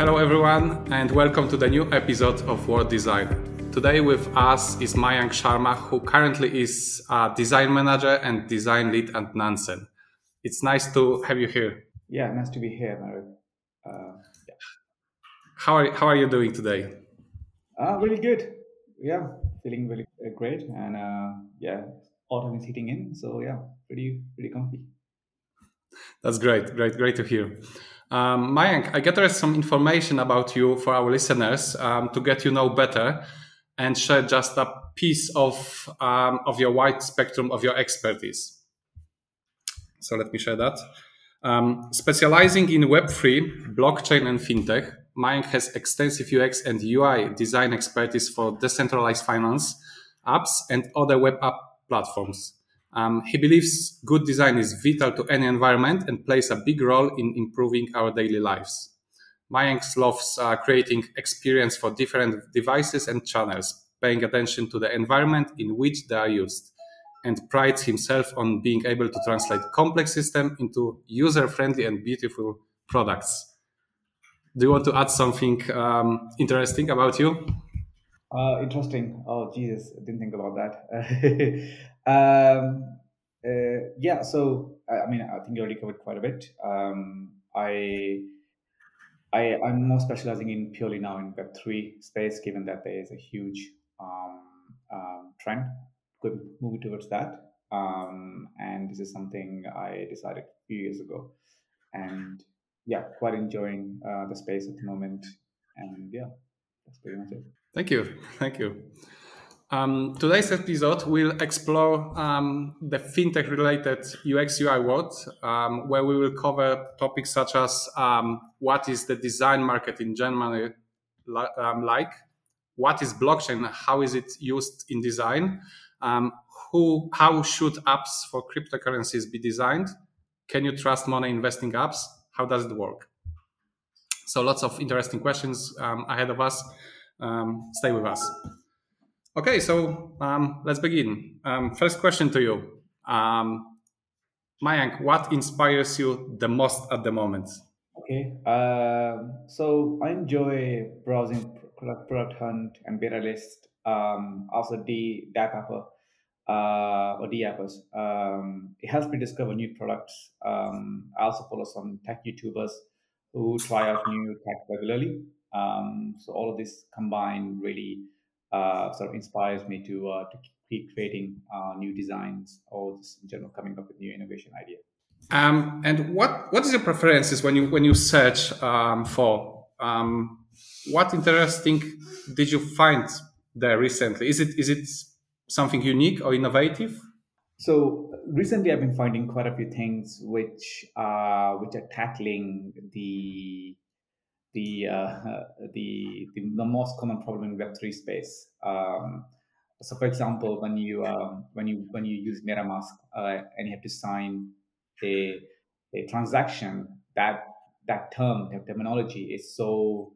Hello, everyone, and welcome to the new episode of World Design. Today with us is Mayank Sharma, who currently is a design manager and design lead at Nansen. It's nice to have you here. Yeah, nice to be here, Marek. Uh, yeah. How are, how are you doing today? Uh, really good. Yeah, feeling really uh, great. And uh, yeah, autumn is hitting in. So yeah, pretty, pretty comfy. That's great. Great, great to hear. Um, Mayank, I gathered some information about you for our listeners um, to get you know better and share just a piece of, um, of your wide spectrum of your expertise. So let me share that. Um, specializing in Web3, blockchain, and fintech, Mayank has extensive UX and UI design expertise for decentralized finance, apps, and other web app platforms. Um, he believes good design is vital to any environment and plays a big role in improving our daily lives. Mayank loves uh, creating experience for different devices and channels, paying attention to the environment in which they are used, and prides himself on being able to translate complex system into user-friendly and beautiful products. Do you want to add something um, interesting about you? Uh, interesting. Oh, Jesus, I didn't think about that. um, uh, yeah, so I mean, I think you already covered quite a bit. Um, I, I, I'm more specializing in purely now in Web three space, given that there is a huge um, um, trend moving towards that. Um, and this is something I decided a few years ago, and yeah, quite enjoying uh, the space at the moment. And yeah, that's pretty much it. Thank you. Thank you. Um, today's episode will explore um, the fintech related UX UI world, um, where we will cover topics such as um, what is the design market in Germany um, like, what is blockchain, how is it used in design, um, who, how should apps for cryptocurrencies be designed, can you trust money investing apps, how does it work? So lots of interesting questions ahead of us. Stay with us. Okay, so um, let's begin. Um, first question to you, um, Mayank. What inspires you the most at the moment? Okay, uh, so I enjoy browsing product, hunt and BetaList. Um, also, the DAppapper uh, or DAppers. Um, it helps me discover new products. Um, I also follow some tech YouTubers who try out new tech regularly. Um, so all of this combined really uh, sort of inspires me to uh, to keep creating uh, new designs or just in general coming up with new innovation ideas. Um, and what what is your preferences when you when you search um, for um, what interesting did you find there recently? Is it is it something unique or innovative? So recently, I've been finding quite a few things which uh, which are tackling the the, uh, the, the, the most common problem in Web3 space. Um, so, for example, when you um, when you when you use MetaMask uh, and you have to sign a, a transaction, that that term, that terminology is so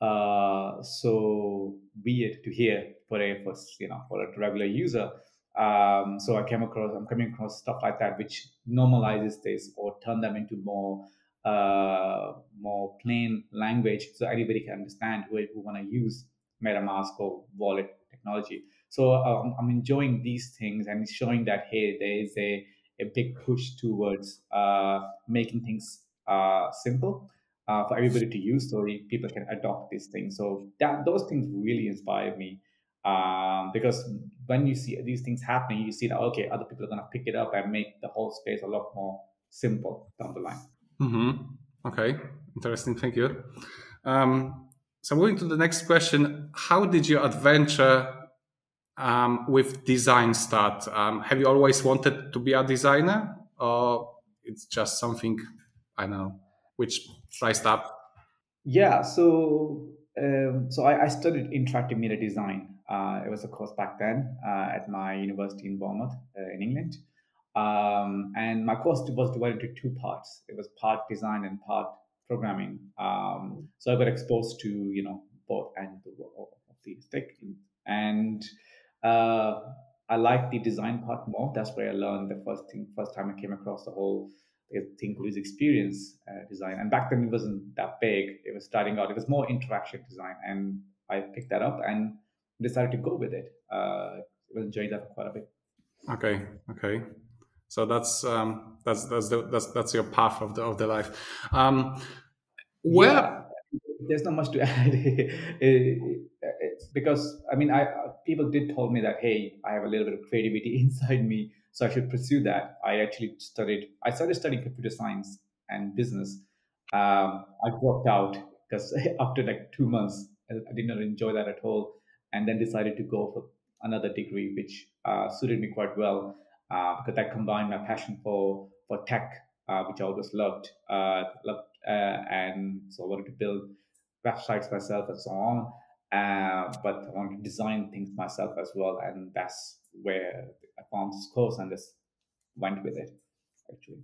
uh, so weird to hear for a for you know for a regular user. Um, so I came across I'm coming across stuff like that which normalizes this or turn them into more uh, more plain language so anybody can understand who, who want to use MetaMask or wallet technology. So um, I'm enjoying these things and it's showing that, hey, there is a, a big push towards uh, making things uh, simple uh, for everybody to use so people can adopt these things. So that those things really inspire me um, because when you see these things happening, you see that, okay, other people are going to pick it up and make the whole space a lot more simple down the line. Mm-hmm. Okay, interesting. Thank you. Um, so moving to the next question, how did your adventure um, with design start? Um, have you always wanted to be a designer, or it's just something I know which sliced up? Yeah. So um, so I, I, studied interactive media design. Uh, it was a course back then uh, at my university in Bournemouth uh, in England. Um, and my course was divided into two parts. It was part design and part programming. Um, so I got exposed to you know both ends of the stick, and uh, I liked the design part more. That's where I learned the first thing. First time I came across the whole thing called experience uh, design. And back then it wasn't that big. It was starting out. It was more interaction design, and I picked that up and decided to go with it. Uh, enjoying that quite a bit. Okay, okay. So that's um, that's that's the, that's that's your path of the of the life. Um, where yeah, there's not much to add because I mean, I people did told me that hey, I have a little bit of creativity inside me, so I should pursue that. I actually studied. I started studying computer science and business. Um, I dropped out because after like two months, I did not enjoy that at all, and then decided to go for another degree, which uh, suited me quite well uh, because that combined my passion for for tech, uh, which I always loved, uh, loved, uh, and so I wanted to build websites myself and so on. Uh, but I wanted to design things myself as well, and that's where I found this course and just went with it, actually.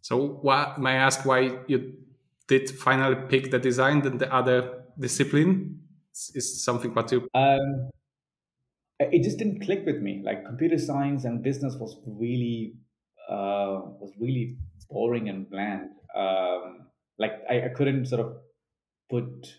So, what may I ask why you did finally pick the design than the other discipline? Is something what you? Um, it just didn't click with me. Like computer science and business was really uh, was really boring and bland. Um, like I, I couldn't sort of put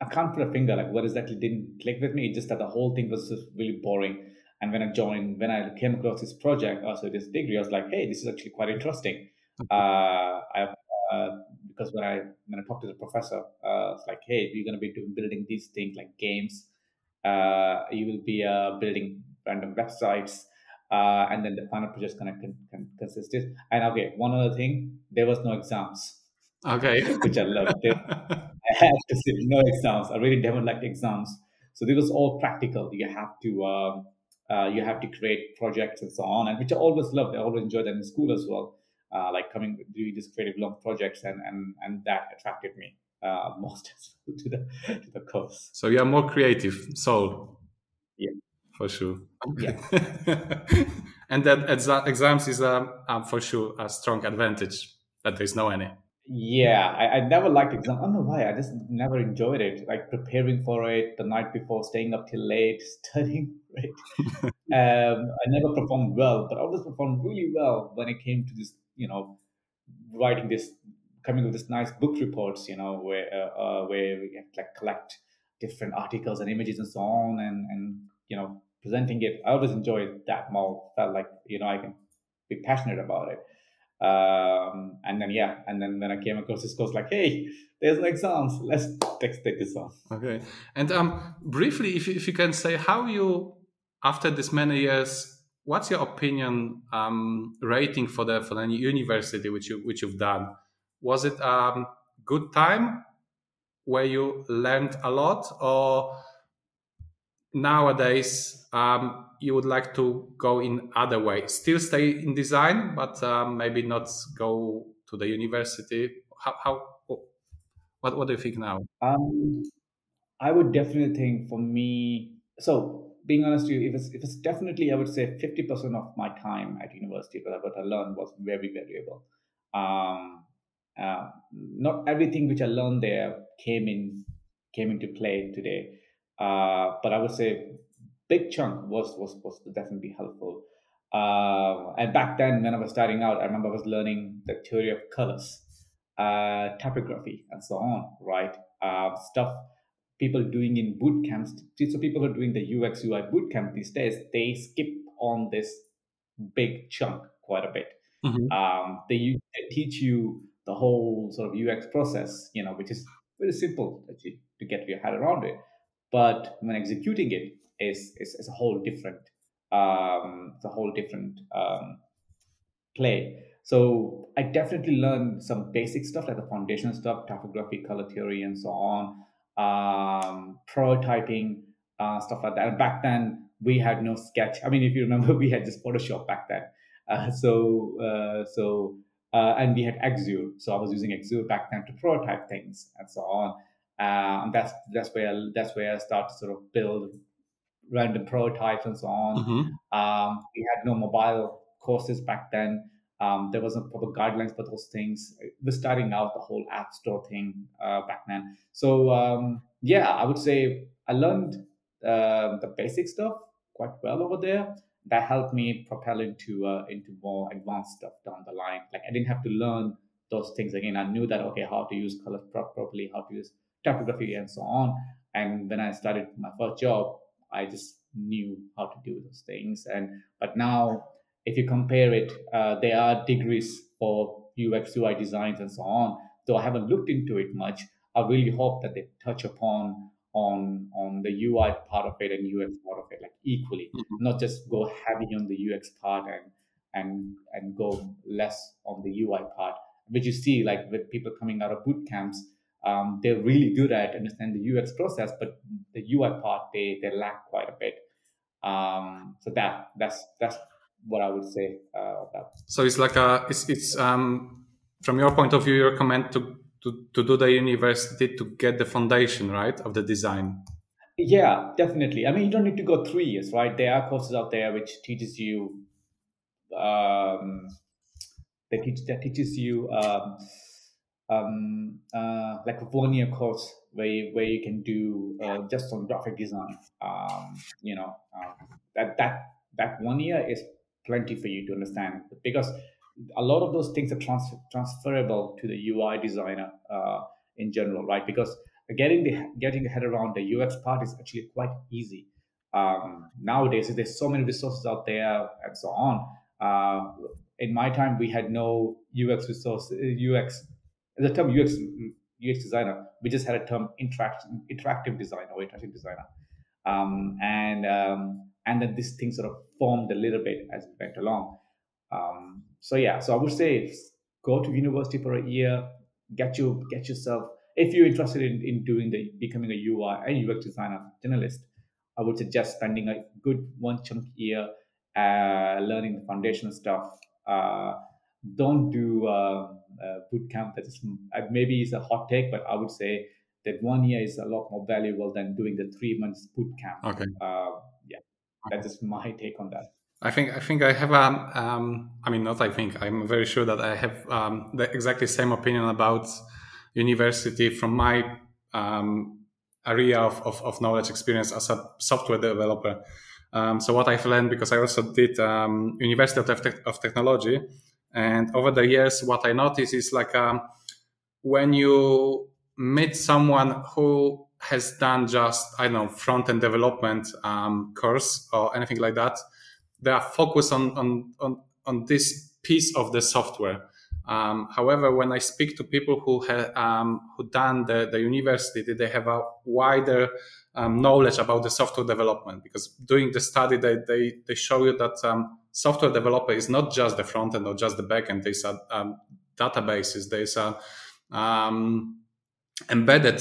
I can't put a finger like what exactly didn't click with me. It's just that the whole thing was just really boring. And when I joined, when I came across this project, also this degree, I was like, hey, this is actually quite interesting. Uh, I uh, because when I when I talked to the professor, uh, it's like, hey, you're going to be doing, building these things like games. Uh, you will be uh, building random websites, uh, and then the final project going to con- con- consist is. And okay, one other thing, there was no exams. Okay, which I loved. I had to sit no exams. I really never liked exams. So this was all practical. You have to um, uh, you have to create projects and so on, and which I always loved. I always enjoyed that in school as well uh, like coming doing these creative long projects and and and that attracted me uh, most to the to the course. So you are more creative soul. Yeah, for sure. Yeah, and that exa- exams is um, um, for sure a strong advantage that there is no any. Yeah, I, I never liked exam. I don't know why. I just never enjoyed it. Like preparing for it the night before, staying up till late, studying. Right. um, I never performed well, but I always performed really well when it came to this you know writing this coming with this nice book reports you know where uh, uh, where we like collect different articles and images and so on and and you know presenting it. I always enjoyed that more. Felt like you know i can be passionate about it. Um, and then yeah and then when i came across this course like hey there's no exams. Let's take, take this on. Okay. And um briefly if you, if you can say how you after this many years what's your opinion um, rating for the for the university which you which you've done? Was it a good time where you learned a lot, or nowadays um, you would like to go in other way? Still stay in design, but um, maybe not go to the university. How, how what what do you think now? Um, I would definitely think for me. So being honest you, if it's, if it's definitely, I would say 50% of my time at university, what I learned was very variable. Um, uh, not everything which I learned there came in came into play today, uh, but I would say big chunk was was was definitely helpful. Uh, and back then, when I was starting out, I remember I was learning the theory of colors, uh, typography, and so on. Right, uh, stuff people doing in boot camps. So people are doing the UX UI boot camp these days. They skip on this big chunk quite a bit. Mm-hmm. Um, they, they, teach you the whole sort of UX process, you know, which is very simple actually to get your head around it. But when executing it is is, is a whole different um, it's a whole different um, play. So I definitely learned some basic stuff like the foundational stuff, typography, color theory, and so on um, prototyping, uh, stuff like that. And back then, we had no sketch. I mean, if you remember, we had just Photoshop back then. Uh, so, uh, so, uh, and we had Axure. So I was using Axure back then to prototype things and so on. Uh, and that's that's where that's where I started to sort of build random prototypes and so on. Mm-hmm. Um, we had no mobile courses back then. Um, there wasn't proper guidelines for those things. We're starting out the whole app store thing uh, back then. So um, yeah, I would say I learned uh, the basic stuff quite well over there. That helped me propel into uh, into more advanced stuff down the line. Like I didn't have to learn those things again. I knew that okay, how to use color properly, how to use typography, and so on. And when I started my first job, I just knew how to do those things. And but now, if you compare it, uh, there are degrees for UX, UI designs, and so on. Though I haven't looked into it much, I really hope that they touch upon on on the UI part of it and UX part of it like equally, mm-hmm. not just go heavy on the UX part and and and go less on the UI part. Which you see like with people coming out of boot camps, um, they're really good at understand the UX process, but the UI part they they lack quite a bit. Um, so that that's that's what I would say uh, that. So it's like a it's it's um, from your point of view, you recommend to to to do the university to get the foundation right of the design. Yeah, definitely. I mean, you don't need to go three years, right? There are courses out there which teaches you um, that teach that teaches you um, um, uh, like a one year course where you, where you can do uh, just on graphic design. Um, you know um, that that that one year is plenty for you to understand because a lot of those things are trans- transferable to the UI designer uh, in general, right? Because getting the getting the head around the UX part is actually quite easy. Um, nowadays, there's so many resources out there and so on. Uh, in my time, we had no UX resource, UX, the term UX, UX designer. We just had a term interact, interactive designer or interactive designer. Um, and um, and then this thing sort of formed a little bit as we went along. Um, so yeah, so I would say go to university for a year, get you get yourself if you're interested in, in doing the becoming a UI and UX designer journalist, I would suggest spending a good one chunk year uh, learning the foundational stuff. Uh, don't do uh, boot camp. That is uh, maybe is a hot take, but I would say that one year is a lot more valuable than doing the three months boot camp. Okay. Uh, yeah, that is just my take on that. I think I think I have a. Um, um, I mean, not I think. I'm very sure that I have um, the exactly same opinion about university from my um, area of, of, of, knowledge experience as a software developer. Um, so what I've learned because I also did University of, Te- of, Technology, and over the years, what I noticed is like when you meet someone who has done just I don't know front end development course or anything like that, they are focused on on on, on this piece of the software um, however, when I speak to people who have um, who done the, the university, they have a wider um, knowledge about the software development because doing the study, they they, they show you that um, software developer is not just the front end or just the back end. There's a um, databases, there's a um, embedded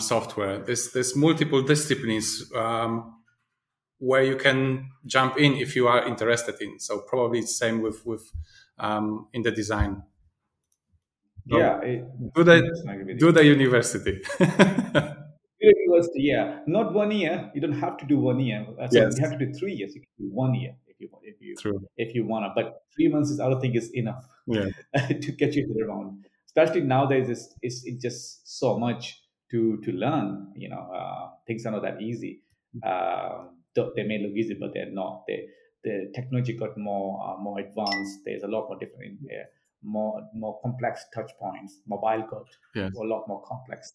software. There's there's multiple disciplines where you can jump in if you are interested in. So probably it's same with with um, in the design yeah, it, do the do the university. university, yeah, not one year. You don't have to do one year. So yes. you have to do three years. You can do one year if you if you True. if you wanna. But three months is I don't think is enough yeah. to get you around. Especially nowadays, it's, it's, it's just so much to to learn. You know, uh, things are not that easy. Uh, they may look easy, but they're not. They, the technology got more uh, more advanced. There's a lot more different in there more more complex touch points. Mobile got yes. a lot more complex.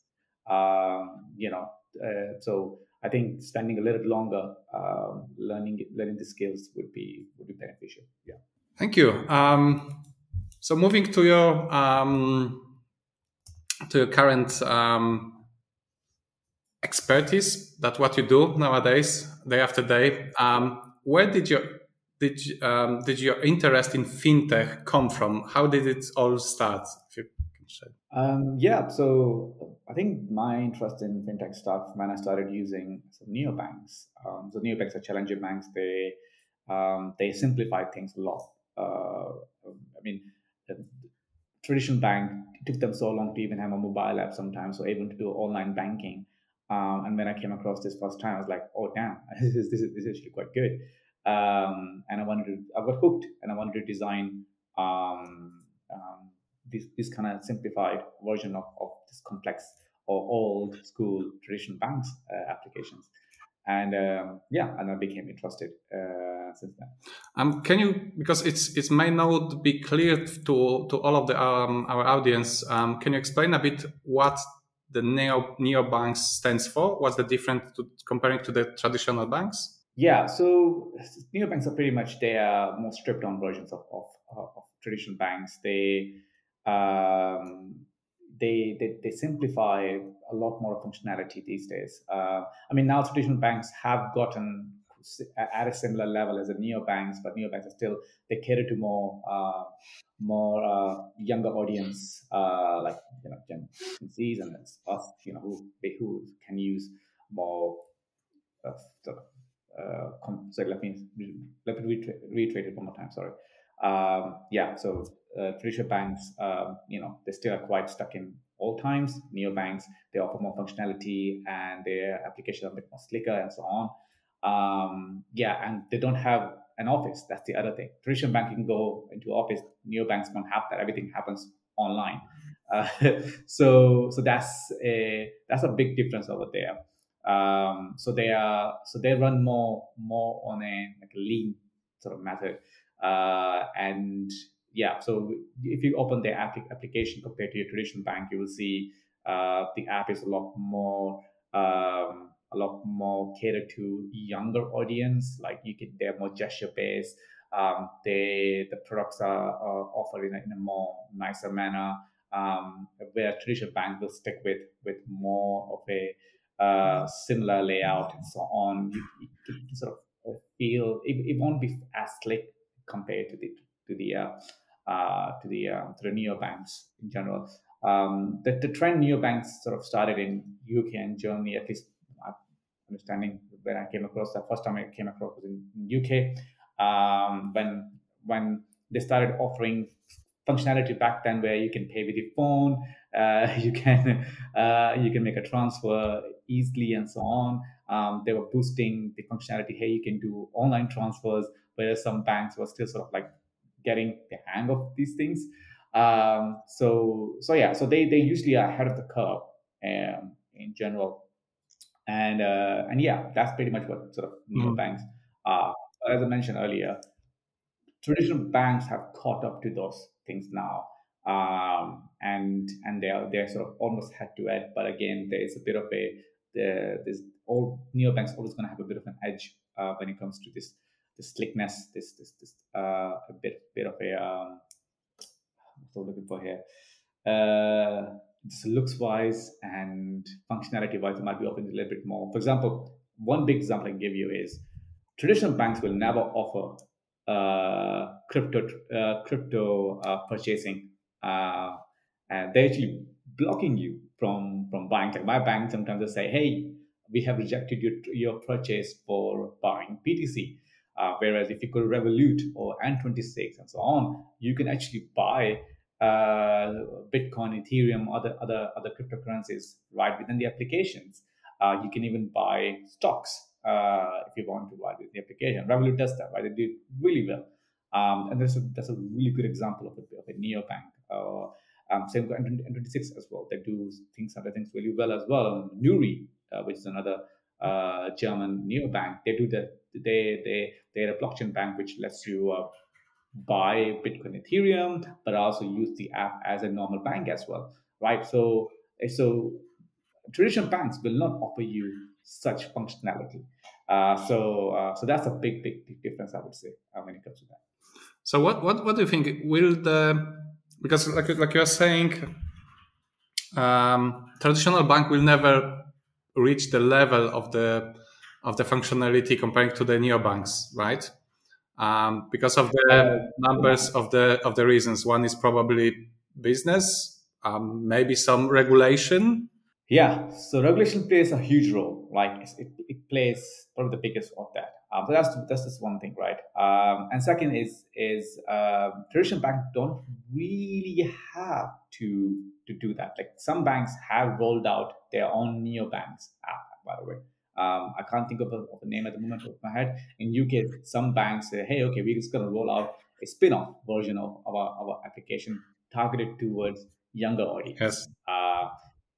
Um, you know, uh, so I think spending a little bit longer um, learning learning the skills would be would be beneficial. Yeah. Thank you. Um, so moving to your um, to your current um, expertise, that what you do nowadays, day after day. Um, where did your did um, did your interest in fintech come from? How did it all start? If you can say. Um, yeah, so I think my interest in fintech started when I started using some neobanks. Um, so neobanks are challenger banks. They um, they simplify things a lot. Uh, I mean, traditional bank took them so long to even have a mobile app sometimes, so even to do online banking. Um, and when I came across this first time, I was like, "Oh damn, this is this is, this is actually quite good." um, and I wanted to, I got hooked, and I wanted to design um, um, this this kind of simplified version of, of this complex or old school traditional banks uh, applications. and um, yeah, and I became interested uh, since then. Um, can you because it's it may not be clear to to all of the um, our audience. Can you explain a bit what the neo neo banks stands for? What's the difference to, comparing to the traditional banks? Yeah, so neobanks are pretty much they are more stripped down versions of of, of traditional banks. They um, they, they, they simplify a lot more functionality these days. Uh, I mean, now traditional banks have gotten at a similar level as the neobanks, but neobanks are still they cater to more uh, more uh, younger audience, uh, like you know Gen Zs and us, you know, who who can use more uh. Uh, so let me let me reiterate it one more time. Sorry. Um, yeah. So uh, traditional banks, um, you know, they still are quite stuck in old times. Neobanks, they offer more functionality and their applications are a bit more slicker and so on. Um, yeah, and they don't have an office. That's the other thing. Traditional bank, can go into office. Neobanks don't have that. Everything happens online. Uh, so, so that's a that's a big difference over there. Um, so they are so they run more more on a like a lean sort of method, uh, and yeah, so if you open the app application compared to your traditional bank, you will see uh, the app is a lot more um, a lot more catered to younger audience. Like you can, they're more gesture based. Um, they the products are, are offered in a, in a, more nicer manner. Um, where traditional bank will stick with with more of a uh, similar layout and so on. You, you sort of feel it, it won't be as slick compared to the to the uh, uh, to the uh, to the neobanks in general. Um, the, the trend neobanks sort of started in UK and Germany, at least understanding when I came across the first time I came across was in, UK um, when when they started offering functionality back then where you can pay with your phone, uh, you can uh, you can make a transfer easily and so on. Um, they were boosting the functionality. Hey, you can do online transfers, whereas some banks were still sort of like getting the hang of these things. Um, so so yeah, so they they usually are ahead of the curve um, in general, and uh, and yeah, that's pretty much what sort of mm-hmm. banks are. As I mentioned earlier, traditional banks have caught up to those things now, um, and and they are they're sort of almost head to head. But again, there is a bit of a the, this all neobanks always going to have a bit of an edge uh, when it comes to this the slickness, this this this uh, a bit bit of a um, what's I'm looking for here. Uh, just looks wise and functionality wise, it might be offering a little bit more. For example, one big example I can give you is traditional banks will never offer uh, crypto uh, crypto uh, purchasing, uh, and they're actually blocking you from from buying. Like my bank sometimes will say, "Hey, we have rejected your your purchase for buying BTC." Uh, whereas if you go to Revolut or N26 and so on, you can actually buy Bitcoin, Ethereum, other other other cryptocurrencies right within the applications. Uh, you can even buy stocks uh, if you want to buy the application. Revolut does that, right? They do really well. Um, and that's a, that's a really good example of a, of a neobank. Uh, um, same with N26 as well. They do things other things really well as well. Nuri, uh, which is another uh, German neobank, they do the they they they're a blockchain bank which lets you uh, buy Bitcoin, Ethereum, but also use the app as a normal bank as well, right? So so traditional banks will not offer you such functionality. Uh, so uh, so that's a big, big big difference I would say uh, when it comes to that. So what what what do you think will the because like like you're saying um, traditional bank will never reach the level of the of the functionality comparing to the neobanks, right? Um, because of the numbers of the of the reasons. One is probably business, um, maybe some regulation. Yeah, so regulation plays a huge role. Like it, it plays probably the biggest of that. Uh, but that's that's just one thing, right? Um, and second is is uh, traditional banks don't really have to to do that. Like some banks have rolled out their own neobanks app, by the way. Um, I can't think of a, of a, name at the moment of my head. In UK, some banks say, "Hey, okay, we're just going to roll out a spin-off version of, of our, our application targeted towards younger audience." Yes. Uh,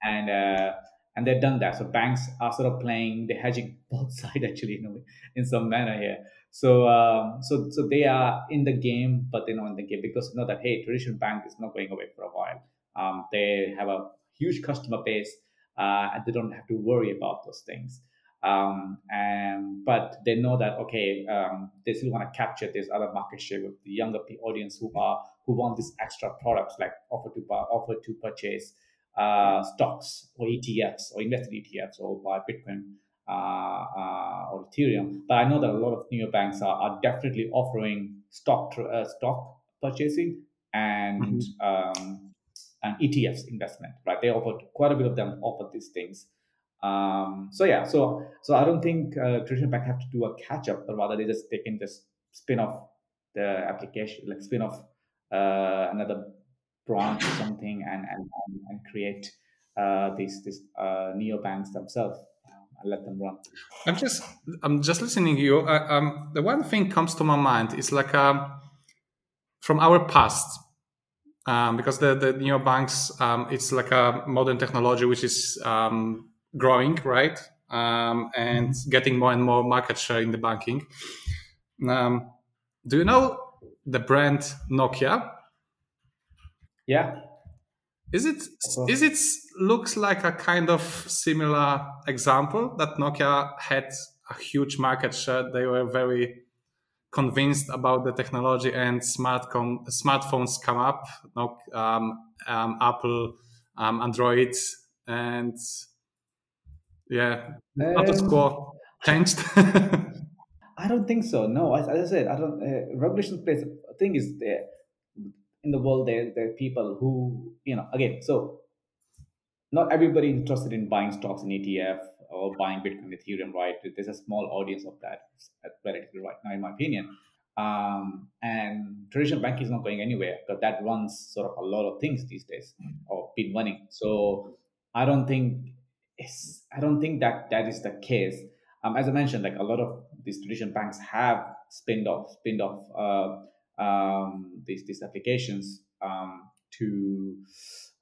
and uh, and they've done that. So banks are sort of playing, they're hedging both sides actually in a way, in some manner here. So um, so so they are in the game, but they're not in the game because you know that hey, traditional bank is not going away for a while. Um, they have a huge customer base, uh, and they don't have to worry about those things. Um, and but they know that okay, um, they still want to capture this other market share with the younger audience who are who want these extra products like offer to buy, offer to purchase uh, stocks or ETFs or invested ETFs or buy Bitcoin uh, uh, or Ethereum. But I know that a lot of neobanks are, are definitely offering stock uh, stock purchasing and mm-hmm. um, and ETFs investment. Right, they offer quite a bit of them offer these things. Um, so yeah, so so I don't think uh, traditional bank have to do a catch up, but rather they just they can just spin off the application, like spin off uh, another branch or something, and and and create uh, these these uh, neobanks themselves and let them run. I'm just I'm just listening to you. Uh, um, the one thing comes to my mind is like um, from our past. Um, because the the neobanks, um, it's like a modern technology which is um, growing, right? Um, and mm-hmm. getting more and more market share in the banking. Um, do you know the brand Nokia? Yeah. Is it is it looks like a kind of similar example that Nokia had a huge market share. They were very convinced about the technology and smartphone smartphones come up, um, um, Apple, um, Android, and yeah, um, status quo changed. I don't think so. No, as, as I said, I don't. Uh, regulation plays. The thing is, there in the world, there there are people who you know. Again, so not everybody interested in buying stocks in ETF or buying Bitcoin, Ethereum, right? There's a small audience of that relatively right now, in my opinion. Um, and traditional banking is not going anywhere because that runs sort of a lot of things these days or been running. So I don't think it's, I don't think that that is the case. Um, as I mentioned, like a lot of these traditional banks have spinned off, spinned off uh, um, these these applications um, to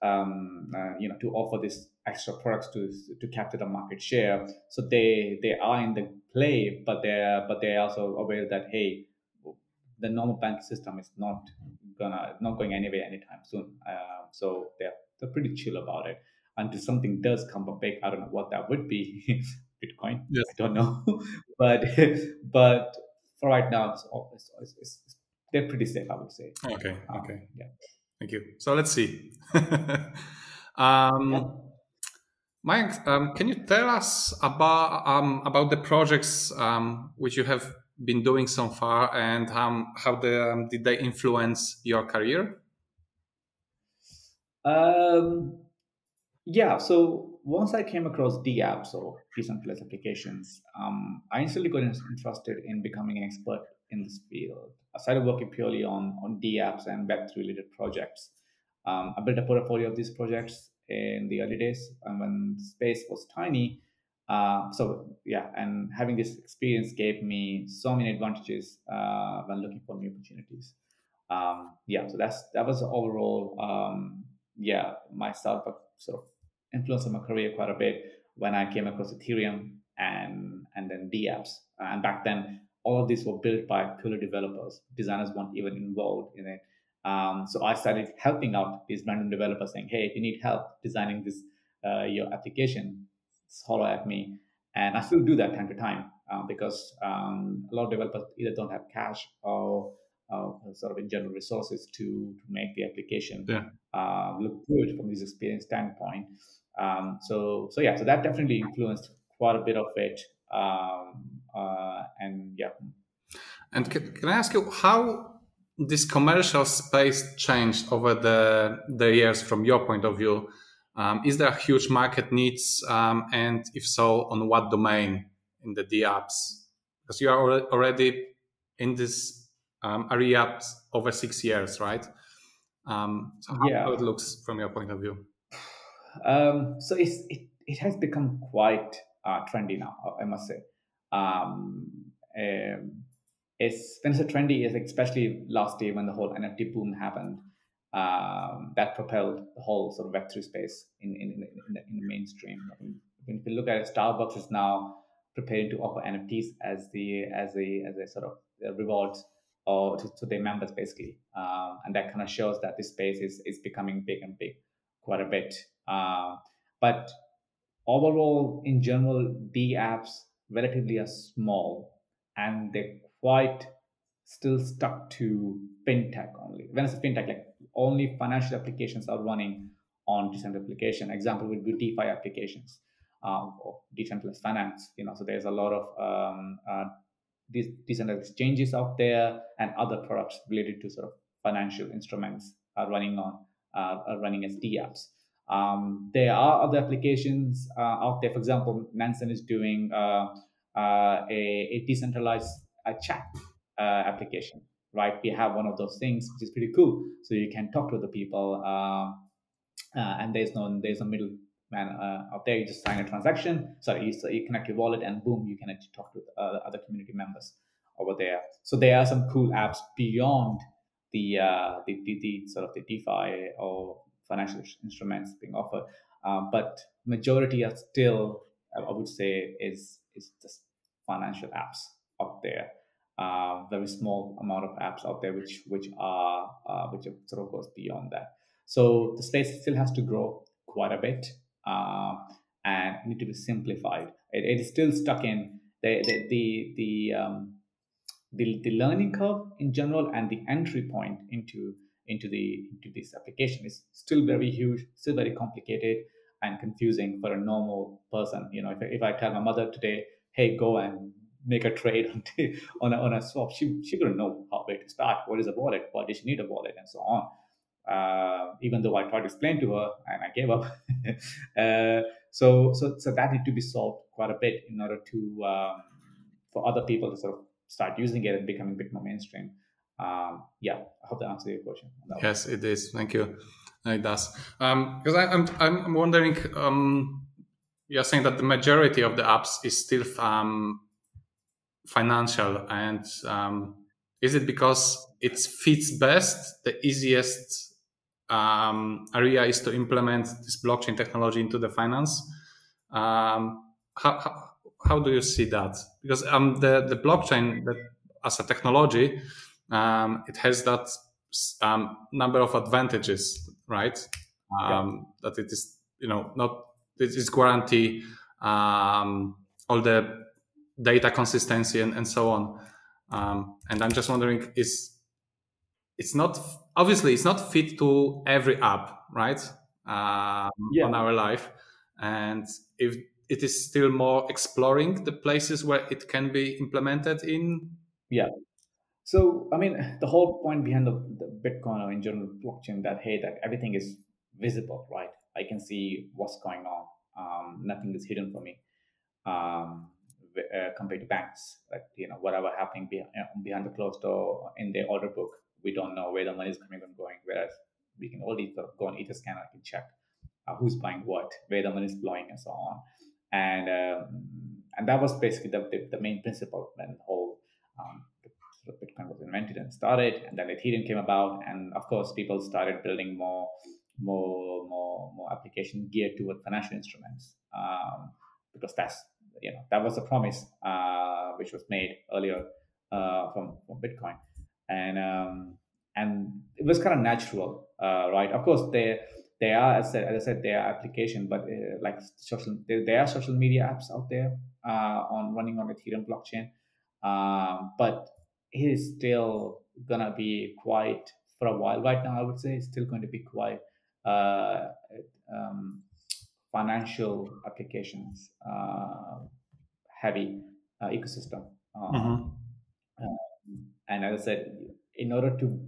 um, uh, you know to offer these extra products to to capture the market share. So they they are in the play, but they're but they're also aware that hey, the normal bank system is not gonna not going anywhere anytime soon. Uh, so they're they're pretty chill about it until something does come up big. I don't know what that would be. Bitcoin. Yes. I don't know, but but for right now, it's, it's, it's, it's, they're pretty safe. I would say. Okay. Um, okay. Yeah. Thank you. So let's see. um, yeah. Mike, um, can you tell us about um, about the projects um, which you have been doing so far, and um, how the, um, did they influence your career? Um, yeah. So once I came across DApps or decentralized applications, um, I instantly got interested in becoming an expert in this field. I started working purely on, on DApps and Web3 related projects. Um, I built a portfolio of these projects in the early days and when space was tiny. Uh, so yeah, and having this experience gave me so many advantages uh, when looking for new opportunities. Um, yeah, so that's that was overall um, yeah myself sort of influenced my career quite a bit when I came across Ethereum and and then DApps. And back then, all of these were built by purely developers. Designers weren't even involved in it. Um, so I started helping out these random developers, saying, "Hey, if you need help designing this uh, your application, holler at me." And I still do that time to time uh, because um, a lot of developers either don't have cash or uh, sort of in general resources to, to make the application yeah. Uh, look good from this experience standpoint. Um, so so yeah, so that definitely influenced quite a bit of it. Um, uh, and yeah. And can, can I ask you how this commercial space changed over the the years from your point of view? Um, is there a huge market needs, um, and if so, on what domain in the DApps? Because you are already in this um, area over six years, right? Um, so how, yeah. how it looks from your point of view? Um, so it's, it it has become quite uh, trendy now, I must say. Um, um, it's when it's trendy is especially last year when the whole NFT boom happened. um, that propelled the whole sort of Web3 space in, in, in, in, the, in the mainstream. If you look at it, Starbucks is now preparing to offer NFTs as the as a as a sort of rewards or to, to their members basically, um, and that kind of shows that this space is is becoming big and big quite a bit. Uh, but overall, in general, the apps relatively are small and they're quite still stuck to fintech only. When I say fintech, like only financial applications are running on decentralized application. Example would be DeFi applications um, or decentralized finance. You know, so there's a lot of um, uh, decentralized exchanges out there and other products related to sort of financial instruments are running on uh, are running as DApps. Um, there are other applications uh, out there. For example, Nansen is doing uh, uh a, a, decentralized uh, chat uh, application, right? We have one of those things, which is pretty cool. So you can talk to the people, and there's no there's no middle man uh, out there. You just sign a transaction. Sorry, you, you connect your wallet, and boom, you can actually talk to uh, other community members over there. So there are some cool apps beyond the, uh, the, the, the sort of the DeFi or financial instruments being offered, uh, but majority are still, I would say, is is just financial apps out there. Uh, very small amount of apps out there which which are uh, which sort of goes beyond that. So the space still has to grow quite a bit uh, and need to be simplified. It, it is still stuck in the the the the, um, the, the learning curve in general and the entry point into into the into this application is still very huge, still very complicated and confusing for a normal person. You know, if, if I tell my mother today, hey, go and make a trade on on a, on a swap, she she wouldn't know how where to start. What is a wallet? Why does she need a wallet, and so on uh, even though I tried to explain to her and I gave up. uh, so, so, so that need to be solved quite a bit in order to um, for other people to sort of start using it and becoming a bit more mainstream. Um, yeah, I hope that answers your question. Yes, it is. Thank you. It does. Because um, I'm, I'm wondering. Um, you're saying that the majority of the apps is still um, financial, and um, is it because it fits best, the easiest um, area is to implement this blockchain technology into the finance. Um, how, how, how, do you see that? Because um, the, the blockchain that, as a technology, um, it has that um, number of advantages, right? Yeah. Um, that it is, you know, not it is guarantee all the data consistency and, and so on. and I'm just wondering, is it's not obviously it's not fit to every app, right? Um, yeah. On our life, and if it is still more exploring the places where it can be implemented in. Yeah. So I mean, the whole point behind the, the Bitcoin or in general blockchain that hey, that everything is visible, right? I can see what's going on. Um, nothing is hidden from me. Um, uh, compared to banks, like you know whatever happening behind, behind the closed door in their order book we don't know where the money is coming and going. Whereas we can already sort of go on Etherscanner and check uh, who's buying what, where the money is flowing, and so on. And um, and that was basically the, the, the main principle when the whole um, Bitcoin was invented and started, and then Ethereum came about, and of course people started building more more more more application geared toward financial instruments um, because that's you know that was the promise uh, which was made earlier uh, from, from Bitcoin and um, and it was kind of natural, uh, right? Of course, there they are as I said, as I said they are application, but uh, like social, there, there, are social media apps out there uh, on running on Ethereum blockchain, um, but it is still gonna be quite for a while right now. I would say it's still going to be quite uh, um, financial applications uh, heavy ecosystem. Um, mm-hmm and as I said, in order to,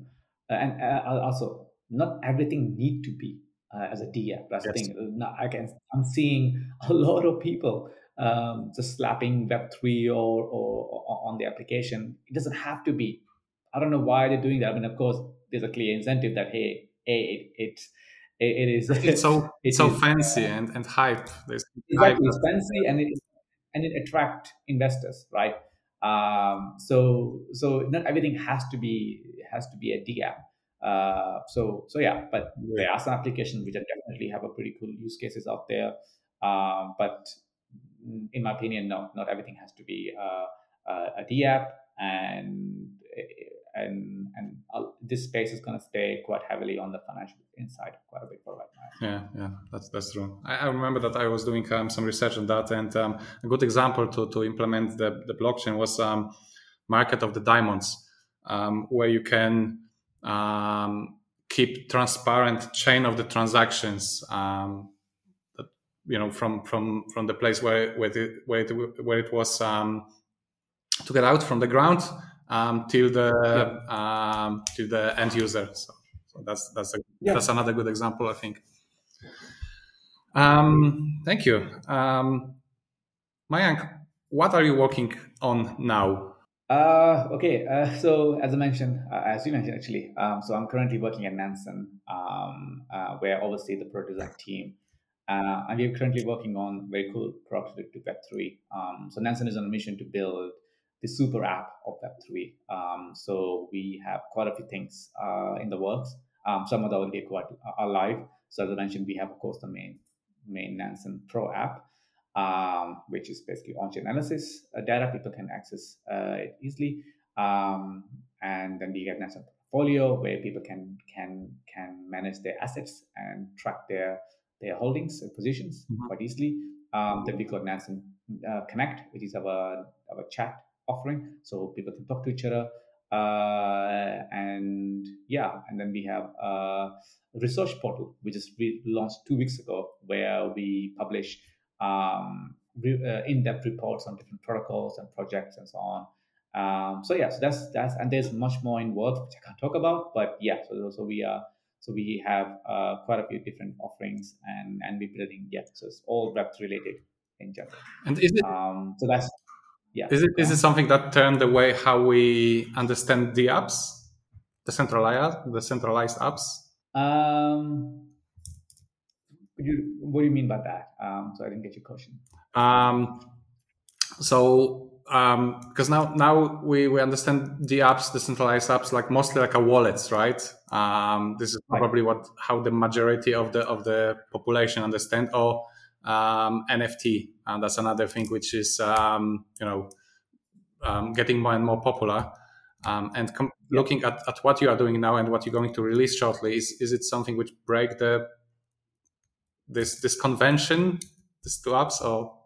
uh, and uh, also not everything need to be uh, as a DApp. That's yes. the thing. Now, I can, I'm seeing a lot of people um, just slapping Web3 or, or, or, on the application. It doesn't have to be. I don't know why they're doing that. I mean, of course, there's a clear incentive that hey, hey, it, it, it is. It's so it's so fancy and and hype. There's exactly, hype. it's fancy and it and it attract investors, right? Um, so so not everything has to be has to be a DApp. Uh, so so yeah, but there are some applications which are definitely have a pretty cool use cases out there. Uh, but in my opinion, no, not everything has to be uh, a D app, and and and this space is going to stay quite heavily on the financial inside quite a bit for right now. Yeah, yeah, that's that's true. I, I remember that I was doing um, some research on that, and um, a good example to to implement the the blockchain was um, market of the diamonds, um, where you can um, keep transparent chain of the transactions. Um, you know, from from from the place where where where it, where it was to get out from the ground um, till the yeah. um, to the end user. So, so that's that's a, yeah. that's another good example, I think. Um, thank you, um, Mayank. What are you working on now? Uh, okay, uh, so as I mentioned, uh, as you mentioned actually, um, so I'm currently working at Nansen, um, uh, where obviously the product design team, uh, and we're currently working on very cool products to Web3. Um, so Nansen is on a mission to build the super app of Web3. Um, so we have quite a few things uh, in the works. Um, some of them already quite are live. So as I mentioned, we have of course the main main Nansen Pro app, um, which is basically on-chain analysis uh, data. People can access uh, it easily, um, and then we get Nansen Portfolio where people can can can manage their assets and track their their holdings and positions mm-hmm. quite easily. Um, then we got Nansen uh, Connect, which is our our chat offering. So people can talk to each other uh, and yeah and then we have a research portal which is we launched two weeks ago where we publish um, re- uh, in-depth reports on different protocols and projects and so on. Um, so yeah so that's that's and there's much more in work which i can't talk about but yeah so, so we are so we have uh, quite a few different offerings and and we're building yeah so it's all web related in general. And is it um, so that's yeah. Is it is it something that turned the way how we understand the apps, the centralized the centralized apps? Um, you, what do you mean by that? Um, so I didn't get your question. Um, so because um, now now we, we understand the apps, the centralized apps, like mostly like a wallets, right? Um, this is probably what how the majority of the of the population understand. Or um, NFT, and that's another thing which is um, you know um, getting more and more popular. Um, and com- looking at, at what you are doing now and what you're going to release shortly, is is it something which break the this this convention, these two apps, or?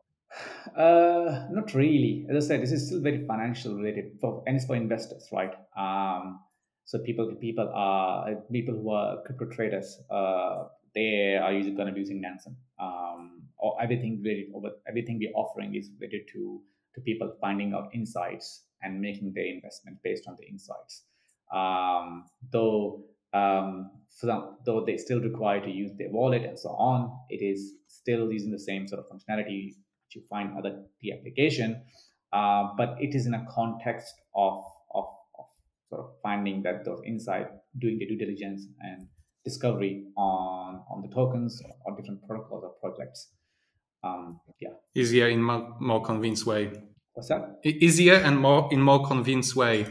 Uh, not really. As I said, this is still very financial related for and it's for investors, right? Um, so people people are people who are crypto traders. Uh, they are usually going to be using Nansen. Um, or everything really, everything we're offering is related to to people finding out insights and making their investment based on the insights. Um, though um, though they still require to use their wallet and so on, it is still using the same sort of functionality to find other the application, uh, but it is in a context of, of, of sort of finding that those insight, doing the due diligence and discovery on on the tokens or different protocols or projects. Um, yeah, easier in more, more convinced way. What's that? Easier and more in more convinced way.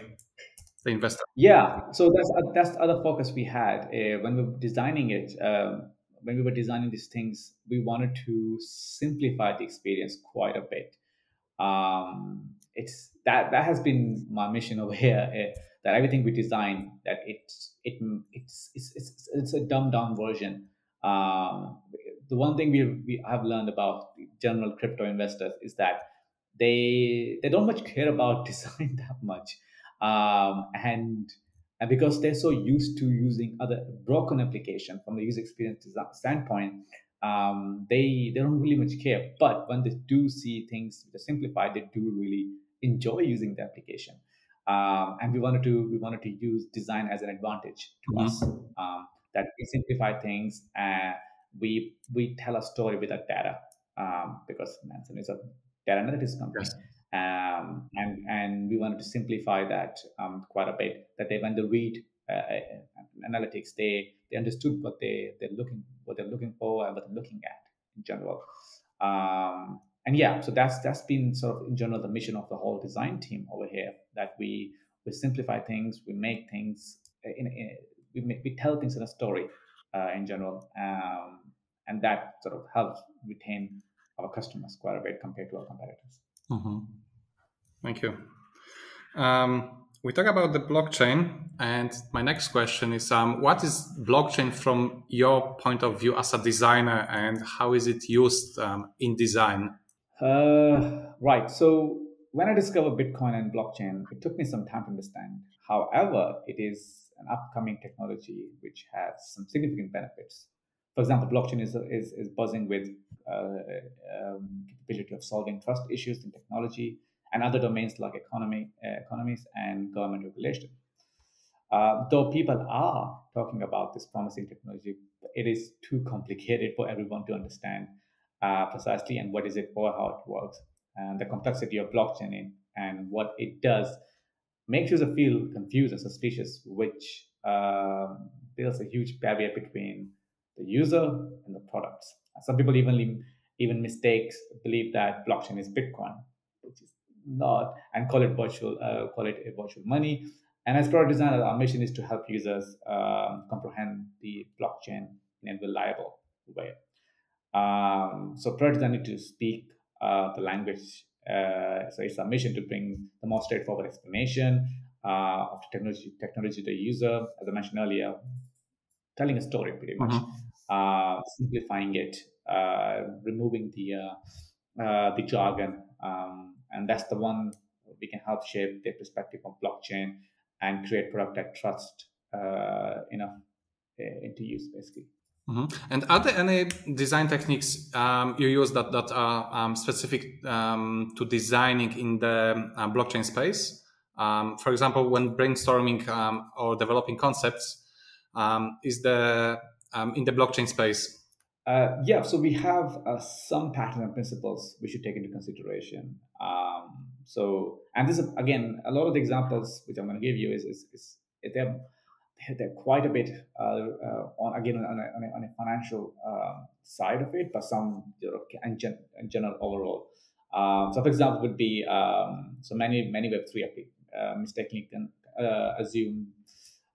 The investor. Yeah, so that's uh, that's the other focus we had uh, when we were designing it. Um, when we were designing these things, we wanted to simplify the experience quite a bit. Um, it's that that has been my mission over here. Uh, that everything we design that it's it, it's, it's it's it's a dumbed down version. Um, the one thing we we have learned about general crypto investors is that they they don't much care about design that much, um, and and because they're so used to using other broken application from the user experience standpoint, um, they they don't really much care. But when they do see things that are simplified, they do really enjoy using the application um, and we wanted to we wanted to use design as an advantage to mm-hmm. us um, that we simplify things and we we tell a story with our data um, because Nansen is a data analytics company. Yes. Um, and and we wanted to simplify that um, quite a bit. That they when they read uh, uh, analytics, they they understood what they they're looking what they're looking for and what they're looking at in general. Um, and yeah, so that's that's been sort of in general the mission of the whole design team over here that we we simplify things, we make things in, in we, make, we tell things in a story uh, in general, um, and that sort of helps retain our customers quite a bit compared to our competitors. Mm-hmm. Thank you. Um, we talk about the blockchain, and my next question is: um, What is blockchain from your point of view as a designer, and how is it used um, in design? Uh, right. So when I discovered Bitcoin and blockchain, it took me some time to understand. However, it is an upcoming technology which has some significant benefits. For example, blockchain is is, is buzzing with uh, um, capability of solving trust issues in technology and other domains like economy, uh, economies and government regulation. Uh, though people are talking about this promising technology, it is too complicated for everyone to understand uh, precisely and what is it or how it works. And the complexity of blockchain and what it does makes users feel confused and suspicious, which builds a huge barrier between the user and the products. Some people even even mistakes believe that blockchain is Bitcoin, which is not and call it virtual uh, call it a virtual money and as product designer our mission is to help users um, comprehend the blockchain in a reliable way um, so product design need to speak uh, the language uh, so it's our mission to bring the most straightforward explanation uh, of technology technology to the user as i mentioned earlier telling a story pretty much mm-hmm. Uh, simplifying it uh, removing the the jargon um, and that's the one we can help shape their perspective on blockchain and create product that trust uh, enough uh, into use basically. Mm-hmm. And are there any design techniques um, you use that that are um, specific um, to designing in the uh, blockchain space? Um, for example, when brainstorming um, or developing concepts, um, is the in the blockchain space? Uh, yeah, so we have uh, some patterns and principles we should take into consideration. Um, so, and this is again a lot of the examples which I'm going to give you is is, is they're they're quite a bit uh, uh, on again on a, on a, on a financial um, side of it, but some you know, in, gen, in general overall. Um, so, for example, would be um, so many many Web three uh, mistakenly can uh, assume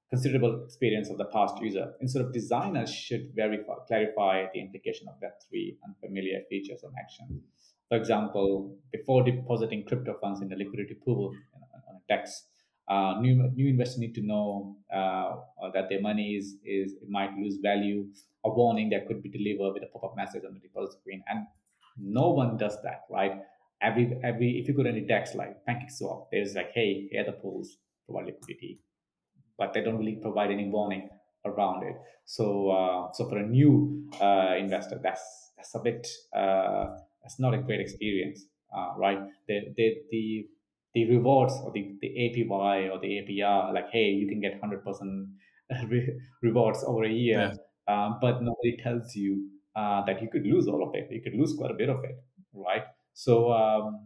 considerable experience of the past user. Instead of designers should verify, clarify the implication of Web3 and familiar features and actions. For example, before depositing crypto funds in the liquidity pool on a DEX, uh, new new investors need to know uh, that their money is is it might lose value. A warning that could be delivered with a pop up message on the deposit screen, and no one does that, right? Every every if you go to any DEX like PancakeSwap, there's like, hey, here are the pools provide liquidity but they don't really provide any warning around it. So, uh, so for a new uh, investor, that's that's a bit uh, that's not a great experience, uh, right? The, the the the rewards or the, the APY or the APR, like hey, you can get hundred percent rewards over a year, yeah. um, but nobody tells you uh, that you could lose all of it. You could lose quite a bit of it, right? So, um,